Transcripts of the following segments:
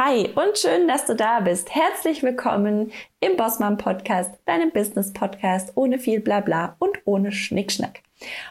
Hi und schön, dass du da bist. Herzlich willkommen im Bossmann Podcast, deinem Business Podcast ohne viel Blabla und ohne Schnickschnack.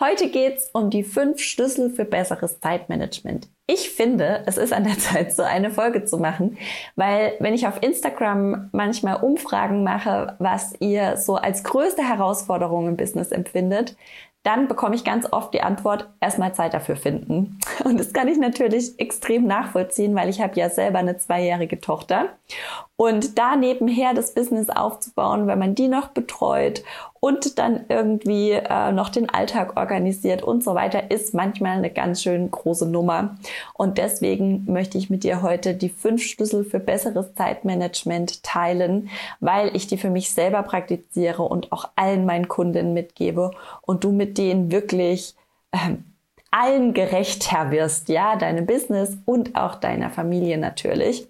Heute geht's um die fünf Schlüssel für besseres Zeitmanagement. Ich finde, es ist an der Zeit, so eine Folge zu machen, weil wenn ich auf Instagram manchmal Umfragen mache, was ihr so als größte Herausforderung im Business empfindet, dann bekomme ich ganz oft die Antwort, erstmal Zeit dafür finden. Und das kann ich natürlich extrem nachvollziehen, weil ich habe ja selber eine zweijährige Tochter. Und da nebenher das Business aufzubauen, wenn man die noch betreut und dann irgendwie äh, noch den Alltag organisiert und so weiter, ist manchmal eine ganz schön große Nummer. Und deswegen möchte ich mit dir heute die fünf Schlüssel für besseres Zeitmanagement teilen, weil ich die für mich selber praktiziere und auch allen meinen Kundinnen mitgebe und du mit denen wirklich ähm, allen gerechter wirst, ja, deinem Business und auch deiner Familie natürlich.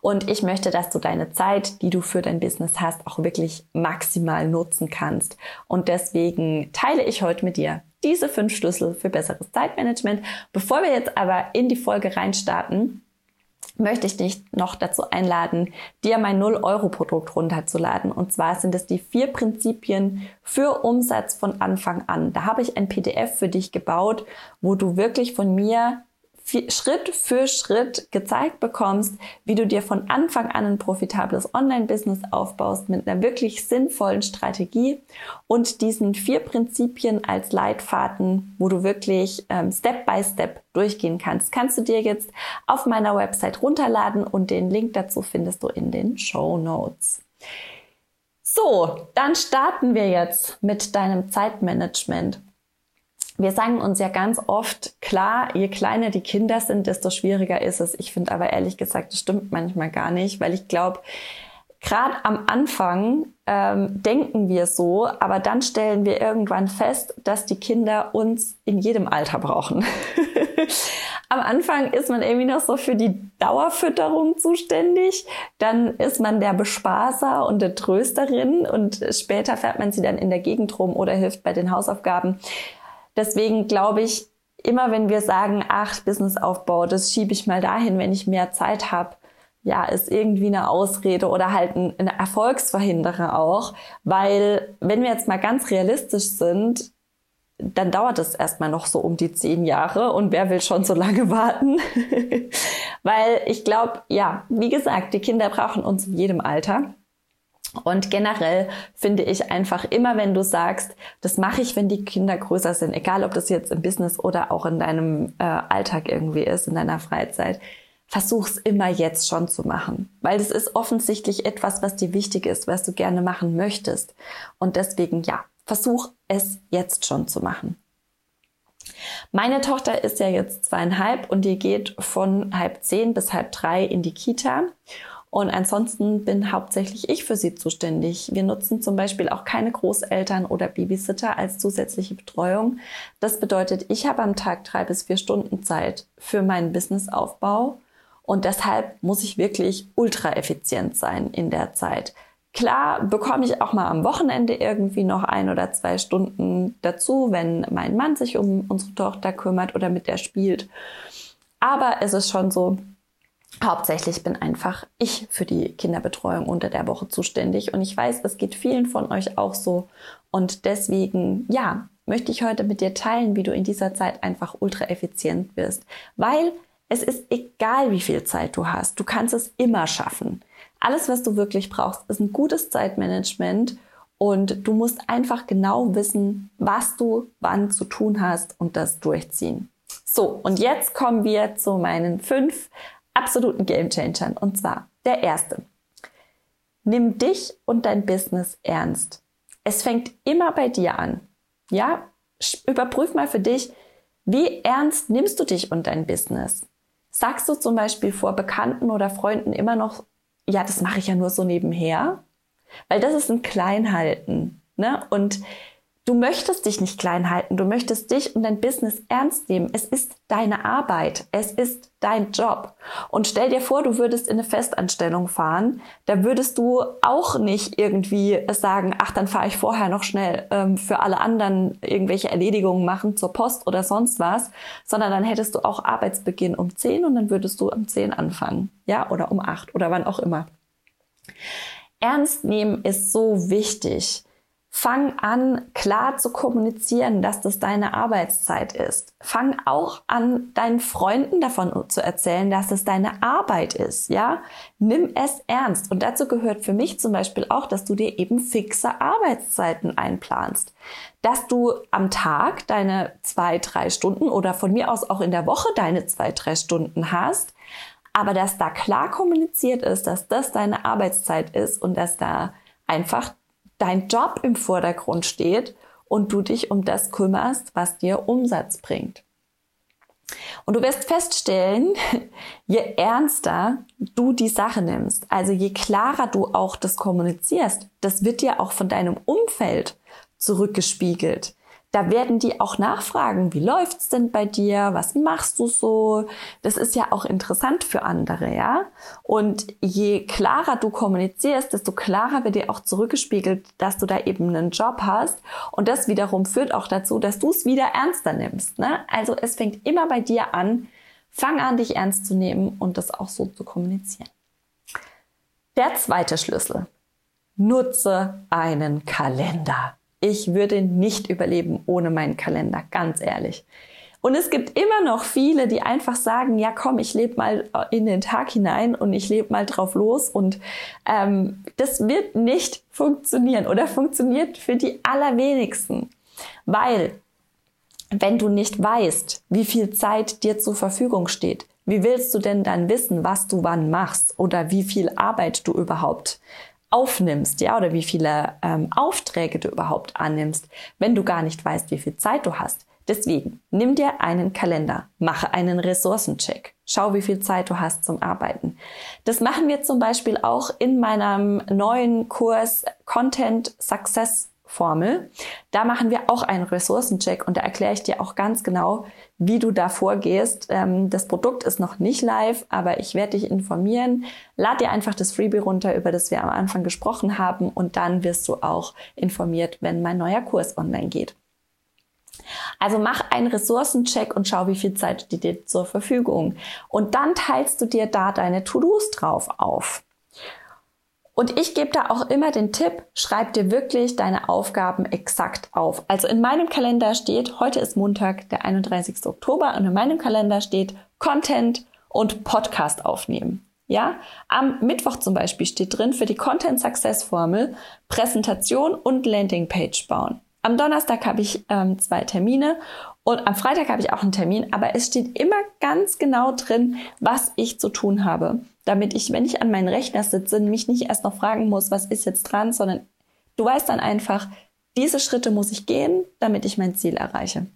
Und ich möchte, dass du deine Zeit, die du für dein Business hast, auch wirklich maximal nutzen kannst. Und deswegen teile ich heute mit dir diese fünf Schlüssel für besseres Zeitmanagement. Bevor wir jetzt aber in die Folge reinstarten, möchte ich dich noch dazu einladen, dir mein 0-Euro-Produkt runterzuladen. Und zwar sind es die vier Prinzipien für Umsatz von Anfang an. Da habe ich ein PDF für dich gebaut, wo du wirklich von mir Schritt für Schritt gezeigt bekommst, wie du dir von Anfang an ein profitables Online-Business aufbaust mit einer wirklich sinnvollen Strategie und diesen vier Prinzipien als Leitfaden, wo du wirklich ähm, Step by Step durchgehen kannst, kannst du dir jetzt auf meiner Website runterladen und den Link dazu findest du in den Show Notes. So, dann starten wir jetzt mit deinem Zeitmanagement wir sagen uns ja ganz oft, klar, je kleiner die Kinder sind, desto schwieriger ist es. Ich finde aber ehrlich gesagt, das stimmt manchmal gar nicht, weil ich glaube, gerade am Anfang ähm, denken wir so, aber dann stellen wir irgendwann fest, dass die Kinder uns in jedem Alter brauchen. am Anfang ist man irgendwie noch so für die Dauerfütterung zuständig, dann ist man der Bespaßer und der Trösterin und später fährt man sie dann in der Gegend rum oder hilft bei den Hausaufgaben. Deswegen glaube ich, immer wenn wir sagen, ach, Businessaufbau, das schiebe ich mal dahin, wenn ich mehr Zeit habe, ja, ist irgendwie eine Ausrede oder halt ein, ein Erfolgsverhinderer auch. Weil, wenn wir jetzt mal ganz realistisch sind, dann dauert es erstmal noch so um die zehn Jahre und wer will schon so lange warten? Weil ich glaube, ja, wie gesagt, die Kinder brauchen uns in jedem Alter. Und generell finde ich einfach immer, wenn du sagst, das mache ich, wenn die Kinder größer sind, egal ob das jetzt im Business oder auch in deinem äh, Alltag irgendwie ist, in deiner Freizeit, versuch's immer jetzt schon zu machen, weil das ist offensichtlich etwas, was dir wichtig ist, was du gerne machen möchtest. Und deswegen ja, versuch es jetzt schon zu machen. Meine Tochter ist ja jetzt zweieinhalb und die geht von halb zehn bis halb drei in die Kita. Und ansonsten bin hauptsächlich ich für sie zuständig. Wir nutzen zum Beispiel auch keine Großeltern oder Babysitter als zusätzliche Betreuung. Das bedeutet, ich habe am Tag drei bis vier Stunden Zeit für meinen Businessaufbau. Und deshalb muss ich wirklich ultra effizient sein in der Zeit. Klar bekomme ich auch mal am Wochenende irgendwie noch ein oder zwei Stunden dazu, wenn mein Mann sich um unsere Tochter kümmert oder mit der spielt. Aber es ist schon so, Hauptsächlich bin einfach ich für die Kinderbetreuung unter der Woche zuständig. Und ich weiß, es geht vielen von euch auch so. Und deswegen, ja, möchte ich heute mit dir teilen, wie du in dieser Zeit einfach ultra effizient wirst, weil es ist egal, wie viel Zeit du hast, du kannst es immer schaffen. Alles, was du wirklich brauchst, ist ein gutes Zeitmanagement. Und du musst einfach genau wissen, was du wann zu tun hast und das durchziehen. So, und jetzt kommen wir zu meinen fünf absoluten Gamechangern. Und zwar der erste. Nimm dich und dein Business ernst. Es fängt immer bei dir an. Ja, überprüf mal für dich, wie ernst nimmst du dich und dein Business? Sagst du zum Beispiel vor Bekannten oder Freunden immer noch, ja, das mache ich ja nur so nebenher? Weil das ist ein Kleinhalten. Ne? Und Du möchtest dich nicht klein halten, du möchtest dich und dein Business ernst nehmen. Es ist deine Arbeit, es ist dein Job. Und stell dir vor, du würdest in eine Festanstellung fahren, da würdest du auch nicht irgendwie sagen, ach, dann fahre ich vorher noch schnell ähm, für alle anderen irgendwelche Erledigungen machen zur Post oder sonst was, sondern dann hättest du auch Arbeitsbeginn um 10 und dann würdest du um 10 anfangen, ja, oder um 8 oder wann auch immer. Ernst nehmen ist so wichtig. Fang an, klar zu kommunizieren, dass das deine Arbeitszeit ist. Fang auch an, deinen Freunden davon zu erzählen, dass es deine Arbeit ist, ja? Nimm es ernst. Und dazu gehört für mich zum Beispiel auch, dass du dir eben fixe Arbeitszeiten einplanst. Dass du am Tag deine zwei, drei Stunden oder von mir aus auch in der Woche deine zwei, drei Stunden hast, aber dass da klar kommuniziert ist, dass das deine Arbeitszeit ist und dass da einfach dein Job im Vordergrund steht und du dich um das kümmerst, was dir Umsatz bringt. Und du wirst feststellen, je ernster du die Sache nimmst, also je klarer du auch das kommunizierst, das wird dir auch von deinem Umfeld zurückgespiegelt da werden die auch nachfragen, wie läuft's denn bei dir? Was machst du so? Das ist ja auch interessant für andere, ja? Und je klarer du kommunizierst, desto klarer wird dir auch zurückgespiegelt, dass du da eben einen Job hast. Und das wiederum führt auch dazu, dass du es wieder ernster nimmst, ne? Also es fängt immer bei dir an. Fang an, dich ernst zu nehmen und das auch so zu kommunizieren. Der zweite Schlüssel. Nutze einen Kalender. Ich würde nicht überleben ohne meinen Kalender, ganz ehrlich. Und es gibt immer noch viele, die einfach sagen, ja komm, ich lebe mal in den Tag hinein und ich lebe mal drauf los. Und ähm, das wird nicht funktionieren oder funktioniert für die allerwenigsten. Weil, wenn du nicht weißt, wie viel Zeit dir zur Verfügung steht, wie willst du denn dann wissen, was du wann machst oder wie viel Arbeit du überhaupt aufnimmst, ja, oder wie viele ähm, Aufträge du überhaupt annimmst, wenn du gar nicht weißt, wie viel Zeit du hast. Deswegen, nimm dir einen Kalender, mache einen Ressourcencheck, schau, wie viel Zeit du hast zum Arbeiten. Das machen wir zum Beispiel auch in meinem neuen Kurs Content Success Formel. Da machen wir auch einen Ressourcencheck und da erkläre ich dir auch ganz genau, wie du da vorgehst. Ähm, das Produkt ist noch nicht live, aber ich werde dich informieren. Lad dir einfach das Freebie runter, über das wir am Anfang gesprochen haben und dann wirst du auch informiert, wenn mein neuer Kurs online geht. Also mach einen Ressourcencheck und schau, wie viel Zeit steht dir zur Verfügung. Und dann teilst du dir da deine To-Dos drauf auf. Und ich gebe da auch immer den Tipp, schreib dir wirklich deine Aufgaben exakt auf. Also in meinem Kalender steht, heute ist Montag, der 31. Oktober, und in meinem Kalender steht Content und Podcast aufnehmen. Ja, am Mittwoch zum Beispiel steht drin für die Content Success Formel Präsentation und Landingpage bauen. Am Donnerstag habe ich ähm, zwei Termine und am Freitag habe ich auch einen Termin, aber es steht immer ganz genau drin, was ich zu tun habe, damit ich, wenn ich an meinen Rechner sitze, mich nicht erst noch fragen muss, was ist jetzt dran, sondern du weißt dann einfach, diese Schritte muss ich gehen, damit ich mein Ziel erreiche.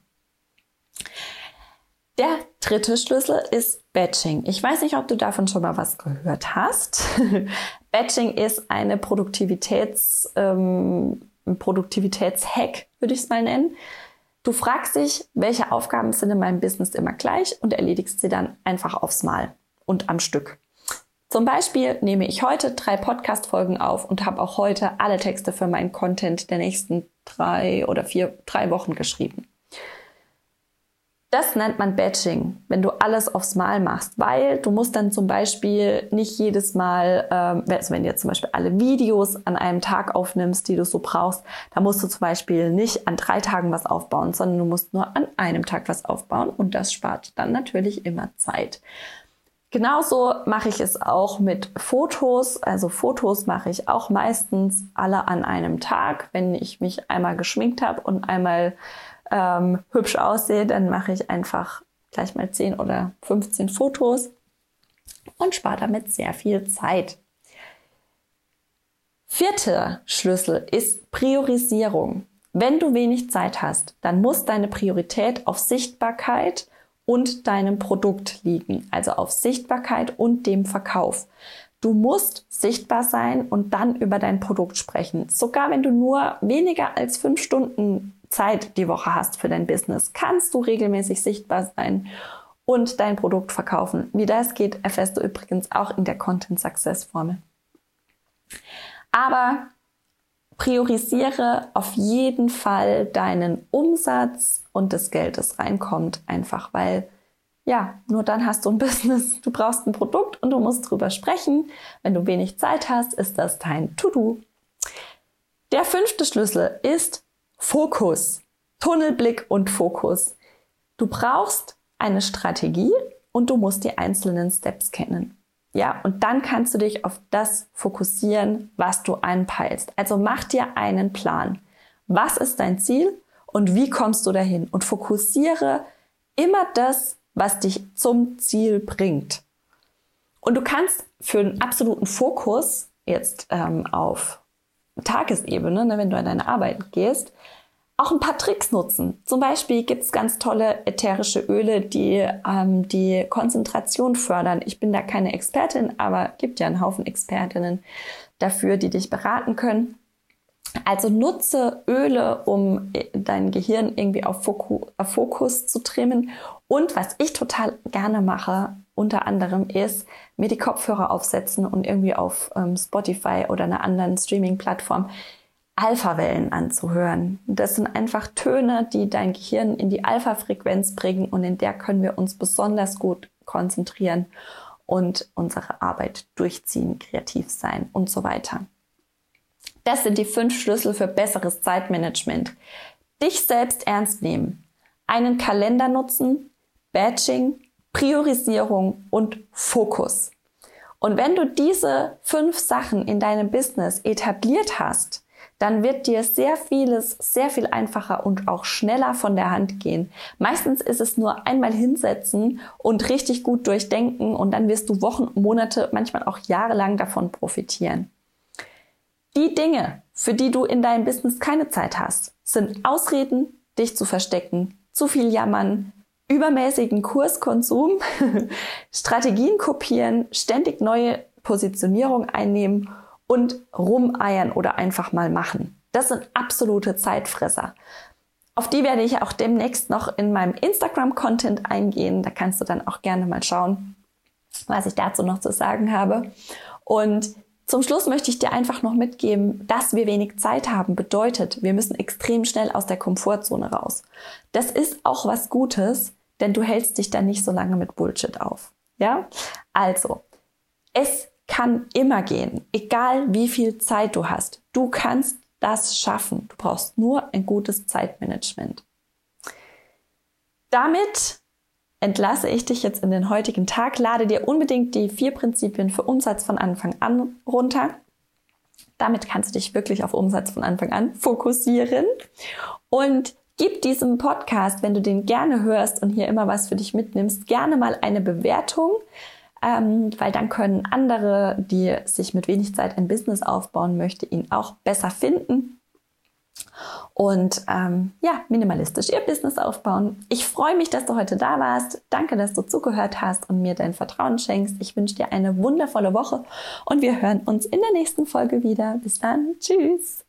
Der dritte Schlüssel ist Batching. Ich weiß nicht, ob du davon schon mal was gehört hast. Batching ist eine Produktivitäts, ähm, Produktivitätshack, würde ich es mal nennen. Du fragst dich, welche Aufgaben sind in meinem Business immer gleich und erledigst sie dann einfach aufs Mal und am Stück. Zum Beispiel nehme ich heute drei Podcast-Folgen auf und habe auch heute alle Texte für meinen Content der nächsten drei oder vier, drei Wochen geschrieben. Das nennt man Batching, wenn du alles aufs Mal machst, weil du musst dann zum Beispiel nicht jedes Mal, ähm, also wenn du jetzt zum Beispiel alle Videos an einem Tag aufnimmst, die du so brauchst, da musst du zum Beispiel nicht an drei Tagen was aufbauen, sondern du musst nur an einem Tag was aufbauen und das spart dann natürlich immer Zeit. Genauso mache ich es auch mit Fotos. Also Fotos mache ich auch meistens alle an einem Tag. Wenn ich mich einmal geschminkt habe und einmal ähm, hübsch aussehe, dann mache ich einfach gleich mal 10 oder 15 Fotos und spare damit sehr viel Zeit. Vierter Schlüssel ist Priorisierung. Wenn du wenig Zeit hast, dann muss deine Priorität auf Sichtbarkeit und deinem Produkt liegen, also auf Sichtbarkeit und dem Verkauf. Du musst sichtbar sein und dann über dein Produkt sprechen. Sogar wenn du nur weniger als fünf Stunden Zeit die Woche hast für dein Business, kannst du regelmäßig sichtbar sein und dein Produkt verkaufen. Wie das geht, erfährst du übrigens auch in der Content Success Formel. Aber priorisiere auf jeden Fall deinen Umsatz und das Geld, das reinkommt, einfach weil ja, nur dann hast du ein Business. Du brauchst ein Produkt und du musst drüber sprechen. Wenn du wenig Zeit hast, ist das dein To-Do. Der fünfte Schlüssel ist Fokus. Tunnelblick und Fokus. Du brauchst eine Strategie und du musst die einzelnen Steps kennen. Ja, und dann kannst du dich auf das fokussieren, was du anpeilst. Also mach dir einen Plan. Was ist dein Ziel und wie kommst du dahin? Und fokussiere immer das, was dich zum Ziel bringt. Und du kannst für einen absoluten Fokus jetzt ähm, auf Tagesebene, ne, wenn du an deine Arbeit gehst, auch ein paar Tricks nutzen. Zum Beispiel gibt es ganz tolle ätherische Öle, die ähm, die Konzentration fördern. Ich bin da keine Expertin, aber gibt ja einen Haufen Expertinnen dafür, die dich beraten können. Also nutze Öle, um äh, dein Gehirn irgendwie auf, Foku, auf Fokus zu trimmen. Und was ich total gerne mache, unter anderem, ist mir die Kopfhörer aufsetzen und irgendwie auf ähm, Spotify oder einer anderen Streaming-Plattform Alpha-Wellen anzuhören. Das sind einfach Töne, die dein Gehirn in die Alpha-Frequenz bringen und in der können wir uns besonders gut konzentrieren und unsere Arbeit durchziehen, kreativ sein und so weiter. Das sind die fünf Schlüssel für besseres Zeitmanagement. Dich selbst ernst nehmen, einen Kalender nutzen, Batching, Priorisierung und Fokus. Und wenn du diese fünf Sachen in deinem Business etabliert hast, dann wird dir sehr vieles sehr viel einfacher und auch schneller von der Hand gehen. Meistens ist es nur einmal hinsetzen und richtig gut durchdenken und dann wirst du Wochen, Monate, manchmal auch jahrelang davon profitieren. Die Dinge, für die du in deinem Business keine Zeit hast, sind Ausreden, dich zu verstecken, zu viel jammern, übermäßigen Kurskonsum, Strategien kopieren, ständig neue Positionierung einnehmen und rumeiern oder einfach mal machen. Das sind absolute Zeitfresser. Auf die werde ich auch demnächst noch in meinem Instagram-Content eingehen. Da kannst du dann auch gerne mal schauen, was ich dazu noch zu sagen habe. Und zum Schluss möchte ich dir einfach noch mitgeben, dass wir wenig Zeit haben, bedeutet, wir müssen extrem schnell aus der Komfortzone raus. Das ist auch was Gutes, denn du hältst dich dann nicht so lange mit Bullshit auf. Ja? Also, es kann immer gehen, egal wie viel Zeit du hast. Du kannst das schaffen. Du brauchst nur ein gutes Zeitmanagement. Damit entlasse ich dich jetzt in den heutigen Tag. Lade dir unbedingt die vier Prinzipien für Umsatz von Anfang an runter. Damit kannst du dich wirklich auf Umsatz von Anfang an fokussieren. Und gib diesem Podcast, wenn du den gerne hörst und hier immer was für dich mitnimmst, gerne mal eine Bewertung, ähm, weil dann können andere, die sich mit wenig Zeit ein Business aufbauen möchte, ihn auch besser finden und ähm, ja, minimalistisch ihr Business aufbauen. Ich freue mich, dass du heute da warst. Danke, dass du zugehört hast und mir dein Vertrauen schenkst. Ich wünsche dir eine wundervolle Woche und wir hören uns in der nächsten Folge wieder. Bis dann. Tschüss.